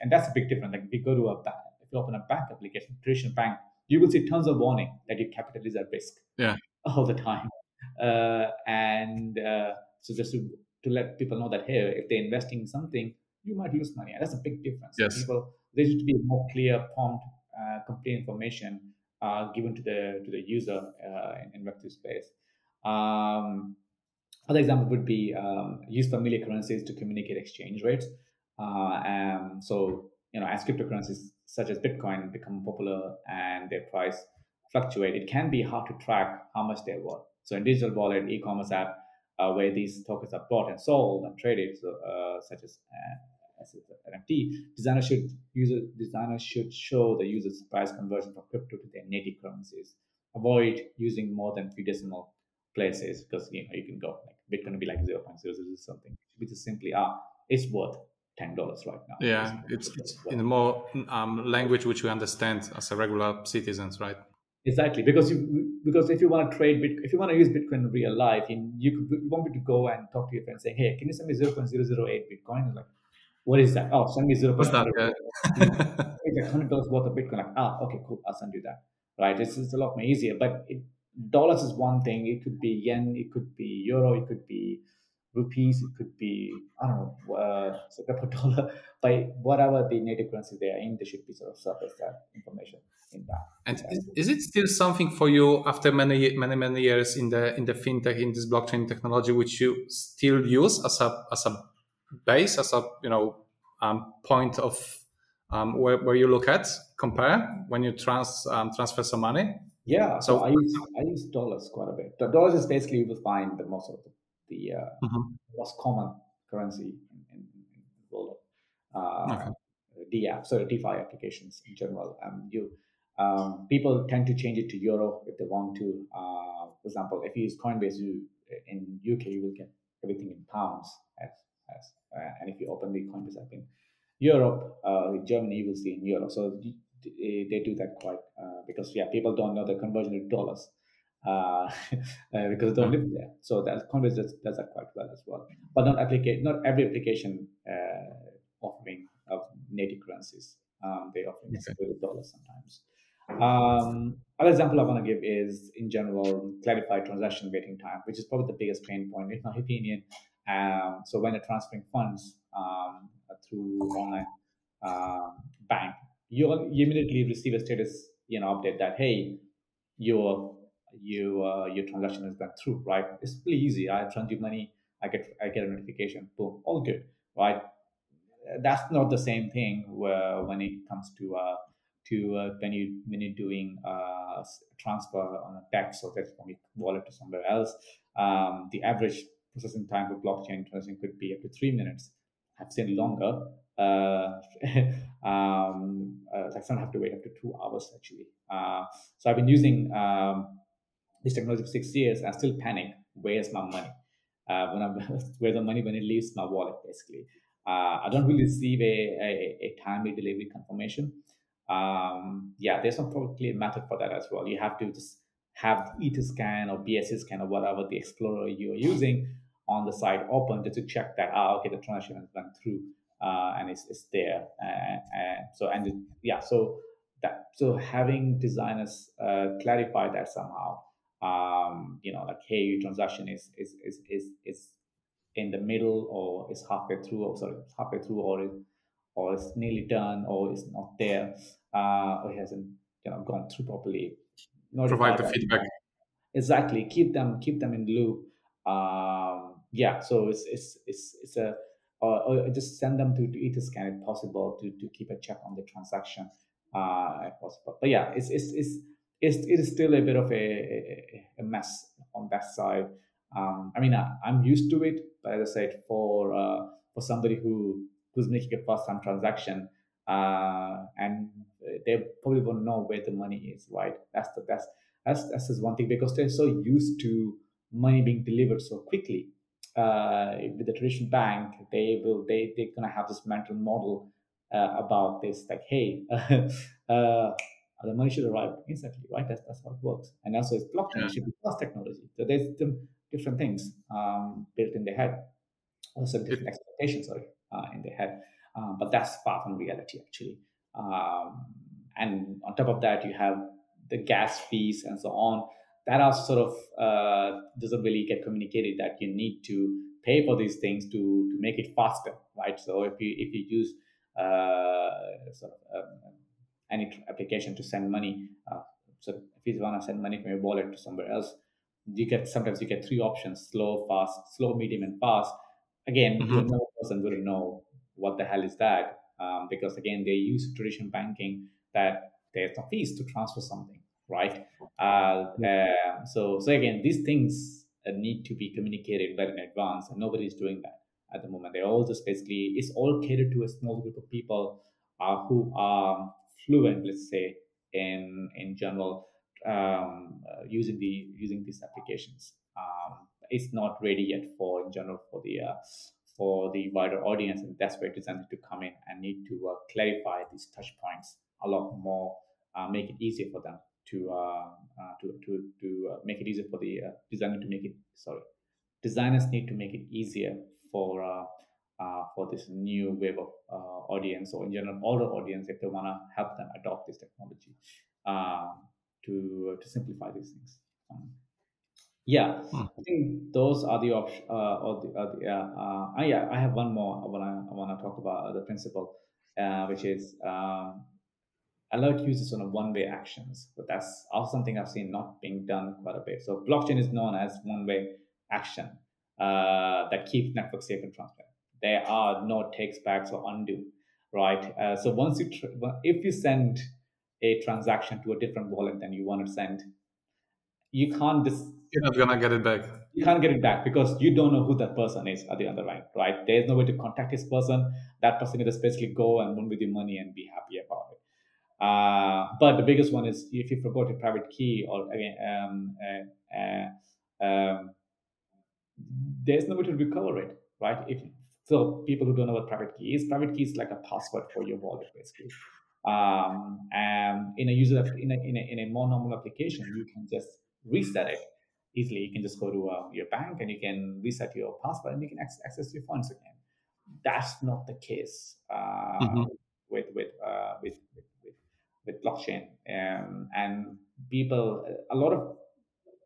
and that's a big difference. Like if you go to a bank, if you open a bank application, traditional bank you will see tons of warning that your capital is at risk yeah. all the time. Uh, and uh, so just to, to let people know that here, if they're investing in something, you might lose money. And that's a big difference. Yes. People, there should be more clear, prompt, uh, complete information uh, given to the to the user uh, in, in Web2 space. Um, other example would be um, use familiar currencies to communicate exchange rates. Uh, um, so you know, as cryptocurrencies such as Bitcoin become popular and their price fluctuate, it can be hard to track how much they're worth. So in digital wallet, e-commerce app, uh, where these tokens are bought and sold and traded, so, uh, such as uh, NFT, designers should user designers should show the user's price conversion from crypto to their native currencies. Avoid using more than three decimal places because you know you can go like Bitcoin will be like zero point zero zero something, which is simply ah it's worth ten dollars right now. Yeah, it's, it's in a more um, language which we understand as a regular citizens, right? Exactly, because you because if you want to trade if you want to use Bitcoin in real life, in, you could you want me to go and talk to your friend saying, "Hey, can you send me zero point zero zero eight Bitcoin?" And like, what is that? Oh, send me zero point zero. It's like hundred dollars worth of Bitcoin. Like, ah, okay, cool, I'll send you that. Right? It's, it's a lot more easier. But it, dollars is one thing. It could be yen, it could be euro, it could be rupees, it could be I don't know, uh, Singapore dollar, by whatever the native currency they are in, they should be sort of surface that information in that. And is, is, it still something for you after many many many years in the in the fintech in this blockchain technology, which you still use as a as a base as a you know um, point of um, where, where you look at compare when you trans um, transfer some money? Yeah, so, so I use I use dollars quite a bit. The dollars is basically you will find the most of the, the uh, mm-hmm. most common currency in, in, in the world of uh, okay. DApp, so DeFi applications in general. Um, you um, people tend to change it to euro if they want to. Uh, for example, if you use Coinbase, you in UK you will get everything in pounds, as, as, uh, and if you open the Coinbase app in Europe, uh, Germany, you will see in euro. So they do that quite uh, because yeah, people don't know the conversion to dollars. Uh, uh, because they don't live there. So that Coinbase does, does that quite well as well. But not applicate, not every application uh, offering of native currencies. Um, they offer okay. dollars sometimes. Um, other example I want to give is in general clarified transaction waiting time, which is probably the biggest pain point in my opinion. Um, so when you're transferring funds um, through online um, bank, you immediately receive a status you know update that hey your you uh, your transaction has gone through right it's pretty easy i transfer money i get i get a notification boom all good right that's not the same thing where, when it comes to uh, to uh, when you when you're doing uh, transfer on a DEX so that's from your wallet to somewhere else. Um, the average processing time for blockchain transaction could be up to three minutes. I've seen longer. Uh, um, uh, like some have to wait up to two hours actually. Uh, so I've been using um, this technology for six years. I still panic. Where's my money? Uh, when I'm where the money when it leaves my wallet basically. Uh, I don't really receive a, a, a timely delivery confirmation um, yeah, there's some probably a method for that as well. You have to just have Etherscan or BSC scan or whatever the Explorer you are using on the site open just to check that ah okay the transaction has gone through uh, and it's, it's there. Uh, and so and it, yeah, so that so having designers uh, clarify that somehow, um, you know, like hey, your transaction is is is is, is in the middle or is halfway through or sorry halfway through or or it's nearly done or it's not there uh, or it hasn't you know gone through properly. Provide the feedback. Exactly. Keep them keep them in the loop. Um, yeah. So it's it's it's it's a or, or just send them to, to Etherscan if possible to, to keep a check on the transaction uh, if possible. But yeah, it's it's it's it's, it is still a bit of a, a mess on that side. Um, I mean, I, am used to it, but as I said, for uh, for somebody who who's making a first time transaction uh, and they probably won't know where the money is right that's the best that's that's just one thing because they're so used to money being delivered so quickly uh, with the traditional bank they will they they're gonna have this mental model uh, about this like hey uh, the money should arrive instantly right that's, that's how it works and also it's blockchain yeah. should be fast technology so there's some different things um, built in the head also different expectations sorry uh, in their head. Um, but that's far from reality, actually. Um, and on top of that, you have the gas fees and so on. That also sort of uh, doesn't really get communicated that you need to pay for these things to to make it faster, right? So if you if you use uh, sort of um, any application to send money, uh, so if you want to send money from your wallet to somewhere else, you get sometimes you get three options: slow, fast, slow, medium, and fast. Again, mm-hmm. no person will know what the hell is that um, because again they use traditional banking that there's no fees to transfer something, right? Uh, uh, so so again, these things uh, need to be communicated well in advance, and nobody is doing that at the moment. They're all just basically it's all catered to a small group of people uh, who are fluent, let's say, in in general um, uh, using the using these applications. Um, it's not ready yet for in general for the uh, for the wider audience, and that's where designers to come in and need to uh, clarify these touch points a lot more, uh, make it easier for them to uh, uh to to to make it easier for the designer to make it. Sorry, designers need to make it easier for for this new wave of audience or in general older audience if they want to help them adopt this technology to to simplify these things. Um, Yeah, hmm. I think those are the options. Uh, or the, uh, the uh, uh, yeah, I have one more. I want to I want to talk about the principle, uh, which is um, alert users on a one-way actions. But that's also something I've seen not being done quite a bit. So blockchain is known as one-way action uh, that keeps network safe and transparent. There are no takes backs or undo, right? Uh, so once you tr- if you send a transaction to a different wallet than you want to send, you can't dis- you're not gonna get it back. You can't get it back because you don't know who that person is at the other end, right? There's no way to contact this person. That person can just basically go and move with your money and be happy about it. Uh, but the biggest one is if you forgot your private key or again, um, uh, uh, um, there's no way to recover it, right? If so, people who don't know what private key is, private key is like a password for your wallet, basically. Um, and in a user in a, in a in a more normal application, you can just reset it easily. You can just go to uh, your bank and you can reset your password and you can access your funds again. That's not the case uh, mm-hmm. with with, uh, with, with with with blockchain. Um, and people, a lot of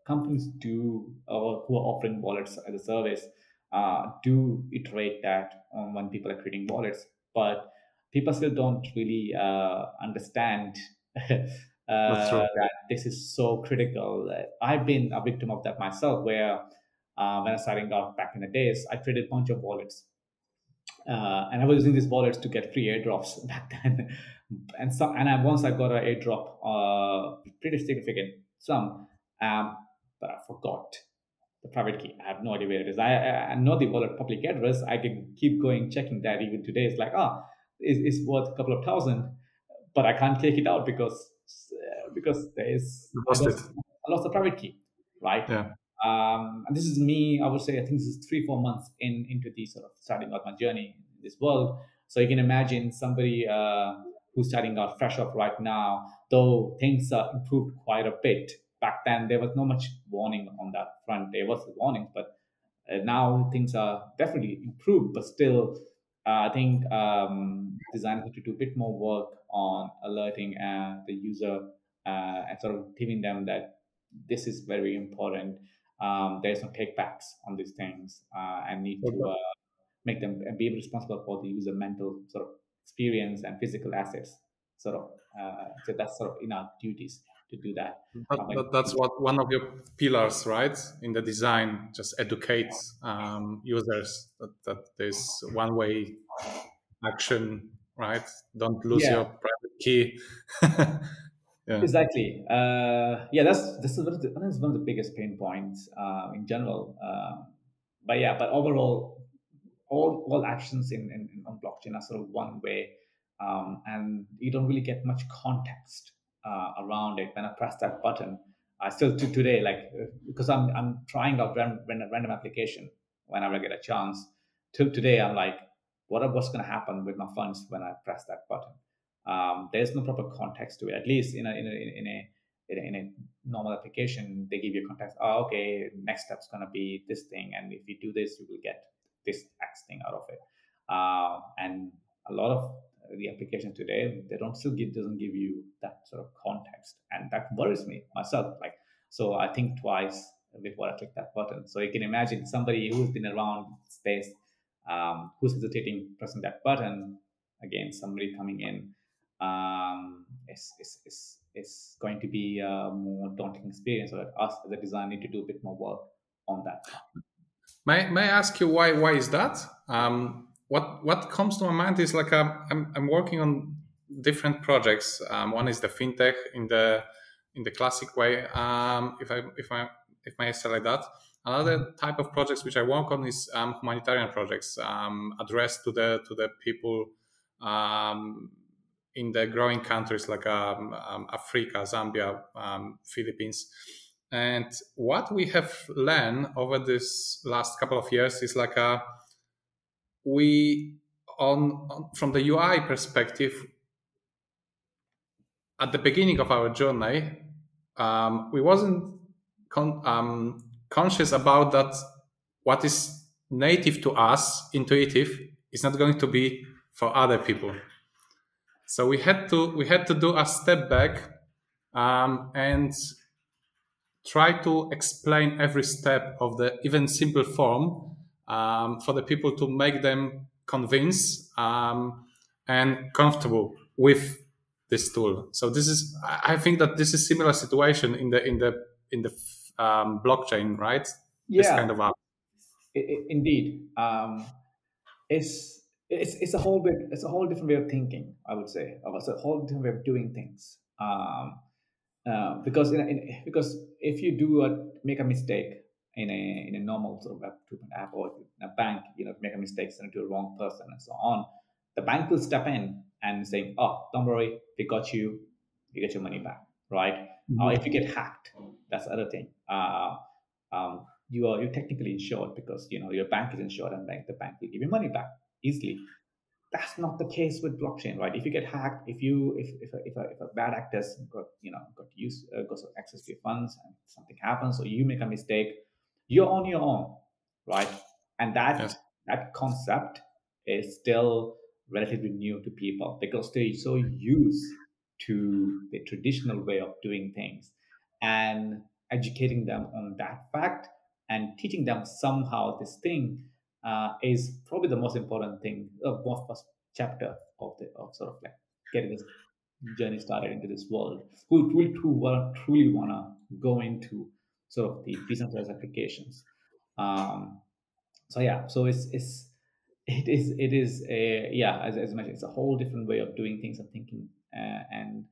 companies do, or who are offering wallets as a service, uh, do iterate that when people are creating wallets, but people still don't really uh, understand uh, that this is so critical. I've been a victim of that myself, where uh, when I starting out back in the days, I created a bunch of wallets. Uh, and I was using these wallets to get free airdrops back then. and so and I, once I got an airdrop, uh, pretty significant sum, um, but I forgot the private key. I have no idea where it is. I, I know the wallet public address. I can keep going checking that even today. It's like, ah, oh, it's, it's worth a couple of thousand, but I can't take it out because because there is lost I lost, I lost the private key, right? Yeah. Um, and this is me. I would say I think this is three four months in into the sort of starting out my journey in this world. So you can imagine somebody uh, who's starting out fresh up right now, though things are improved quite a bit. Back then, there was no much warning on that front. There was warning, but uh, now things are definitely improved, but still, uh, I think um, designers have to do a bit more work on alerting uh, the user uh, and sort of giving them that this is very important. Um, there's no takebacks on these things uh, and need to uh, make them be responsible for the user mental sort of experience and physical assets. Sort of, uh, so that's sort of in our duties to do that. But, um, but that's what one of your pillars, right, in the design, just educate um, users that, that there's one way action, right? Don't lose yeah. your private key. Yeah. Exactly. Uh, yeah, that's this is one of the, that's one of the biggest pain points uh, in general. Uh, but yeah, but overall, all all actions in, in, in on blockchain are sort of one way, um, and you don't really get much context uh, around it. When I press that button, I still to today like because I'm I'm trying out random, random application whenever I get a chance. Till today, I'm like, what what's going to happen with my funds when I press that button? um, there's no proper context to it. At least in a in a in a in a, in a normal application, they give you context. Oh, okay, next step's gonna be this thing, and if you do this, you will get this X thing out of it. Uh, and a lot of the application today, they don't still give doesn't give you that sort of context, and that worries me myself. Like, so I think twice before I click that button. So you can imagine somebody who's been around space, um, who's hesitating pressing that button. Again, somebody coming in um, is, is, is, is going to be a more daunting experience. So us as a designer need to do a bit more work on that. May, may I ask you why why is that? Um, what what comes to my mind is like um, I'm I'm working on different projects. Um, one is the fintech in the in the classic way. Um, if I if I if I say like that. Another type of projects which I work on is um, humanitarian projects um, addressed to the to the people um, in the growing countries like Africa, Zambia, Philippines. And what we have learned over this last couple of years is like a uh, we on, on from the UI perspective at the beginning of our journey um, we wasn't con- um, conscious about that what is native to us intuitive is not going to be for other people. So we had to we had to do a step back um, and try to explain every step of the even simple form um, for the people to make them convinced um, and comfortable with this tool. So this is, I think that this is similar situation in the in the in the um, blockchain, right? Yeah, this kind of app. indeed, um, it's it's it's a whole bit it's a whole different way of thinking. I would say it's a whole different way of doing things. Um, uh, because in, in, because if you do a, make a mistake in a in a normal sort of web treatment app or in a bank, you know, make a mistake, send it to a wrong person, and so on, the bank will step in and say, "Oh, don't worry, we got you, you get your money back." Right? Mm-hmm. Or if you get hacked, that's the other thing. Uh, um, you are you technically insured because you know your bank is insured, and bank the bank will give you money back easily that's not the case with blockchain, right? If you get hacked, if you if if a, if a, if a bad actors got you know got use uh, got access to your funds and something happens or you make a mistake, you're on your own, right? And that yes. that concept is still relatively new to people because they're so used to the traditional way of doing things and educating them on that fact and teaching them somehow this thing uh, is probably the most important thing, uh, most first chapter of the of sort of like getting this journey started into this world. Who will truly want to go into sort of the decentralized applications. Um, so yeah, so it's it's it is it is a yeah as, as I mentioned, it's a whole different way of doing things and thinking uh, and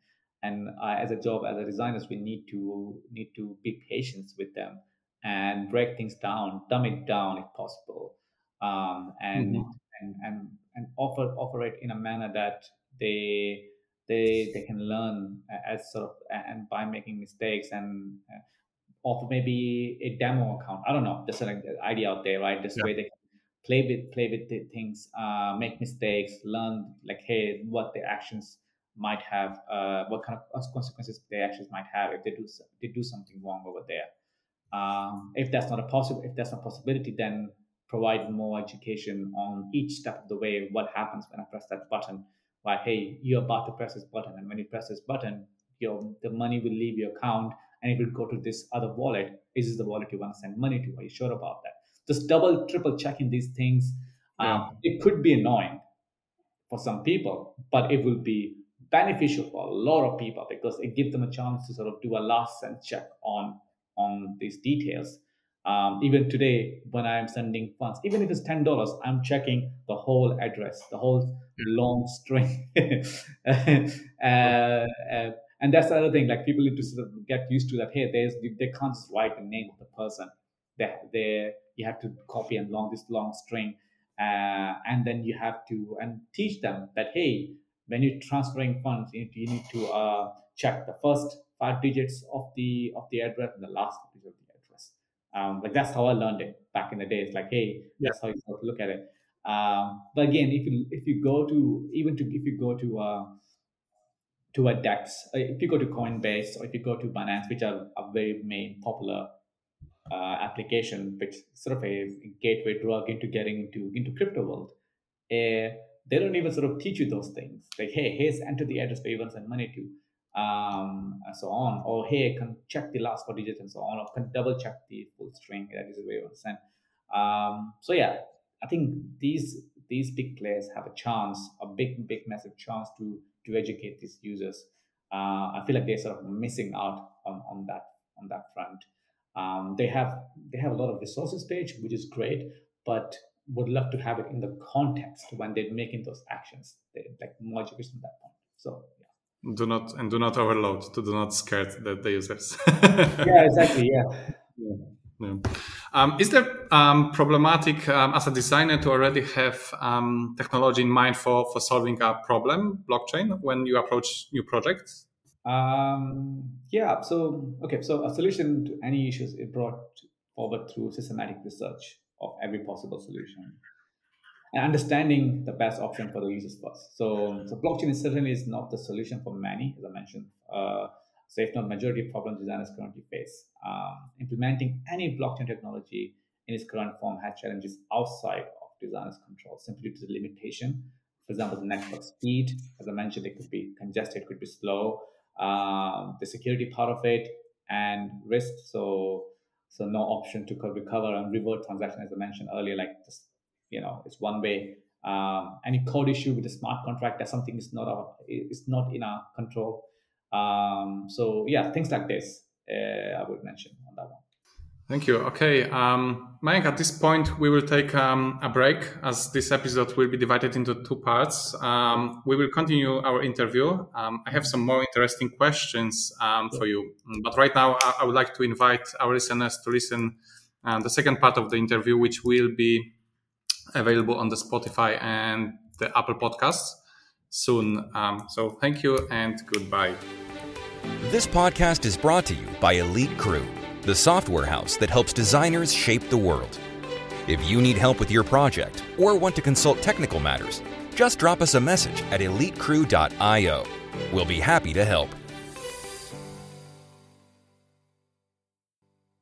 and uh, as a job as a designers we need to need to be patient with them and break things down dumb it down if possible um, and, mm-hmm. and and and offer offer it in a manner that they they they can learn as sort of and by making mistakes and offer maybe a demo account. I don't know, just an idea out there, right? This yeah. way they can play with play with the things, uh, make mistakes, learn like hey, what the actions might have, uh, what kind of consequences the actions might have if they do they do something wrong over there. Um, if that's not a possible, if that's not a possibility, then provide more education on each step of the way what happens when I press that button. Why, hey, you're about to press this button, and when you press this button, your the money will leave your account and it will go to this other wallet. Is this the wallet you want to send money to? Are you sure about that? Just double, triple checking these things. Yeah. Um, it could be annoying for some people, but it will be beneficial for a lot of people because it gives them a chance to sort of do a last sense check on on these details um, even today, when I'm sending funds, even if it's ten dollars, I'm checking the whole address, the whole long string. uh, uh, and that's the other thing. Like people need to sort of get used to that. Hey, there's they can't just write the name of the person. They, they you have to copy and long this long string, uh, and then you have to and teach them that hey, when you're transferring funds, you need to, you need to uh, check the first five digits of the of the address and the last digit of the address. um, like that's how I learned it back in the days. Like, hey, yeah. that's how you look at it. Um, but again, if you if you go to even to if you go to uh, to a DEX, uh, if you go to Coinbase or if you go to Binance, which are a very main popular uh, application, which sort of a gateway drug into getting into into crypto world, uh, they don't even sort of teach you those things. Like, hey, here's enter the address where you want to send money to um, and so on. Or hey, can check the last four digits and so on, or can double check the full string. That is the way you understand. Um, so yeah, I think these these big players have a chance, a big, big, massive chance to to educate these users. Uh, I feel like they're sort of missing out on, on that on that front. Um, they have they have a lot of resources page, which is great, but would love to have it in the context when they're making those actions. They, like more education at that point. So do not and do not overload to do not scare the, the users yeah exactly yeah, yeah. Um, is there um, problematic um, as a designer to already have um, technology in mind for, for solving a problem blockchain when you approach new projects um, yeah so okay so a solution to any issues is brought forward through systematic research of every possible solution and understanding the best option for the users first. So, so blockchain is certainly is not the solution for many, as I mentioned. Uh, so if not majority of problems designers currently face. Um, implementing any blockchain technology in its current form has challenges outside of designers' control, simply due to the limitation. For example, the network speed, as I mentioned, it could be congested, it could be slow. Um, the security part of it, and risk. So so no option to recover and revert transaction, as I mentioned earlier. Like just you know, it's one way. Um, any code issue with the smart contract that something is not our, is not in our control. Um, so yeah, things like this uh, I would mention on that one. Thank you. Okay, um, Mayank, at this point, we will take um, a break as this episode will be divided into two parts. Um, we will continue our interview. Um, I have some more interesting questions um, for you. But right now, I, I, would like to invite our listeners to listen uh, the second part of the interview, which will be available on the Spotify and the Apple Podcasts soon. Um, so thank you and goodbye. This podcast is brought to you by Elite Crew the software house that helps designers shape the world. If you need help with your project or want to consult technical matters, just drop us a message at elitecrew.io. We'll be happy to help.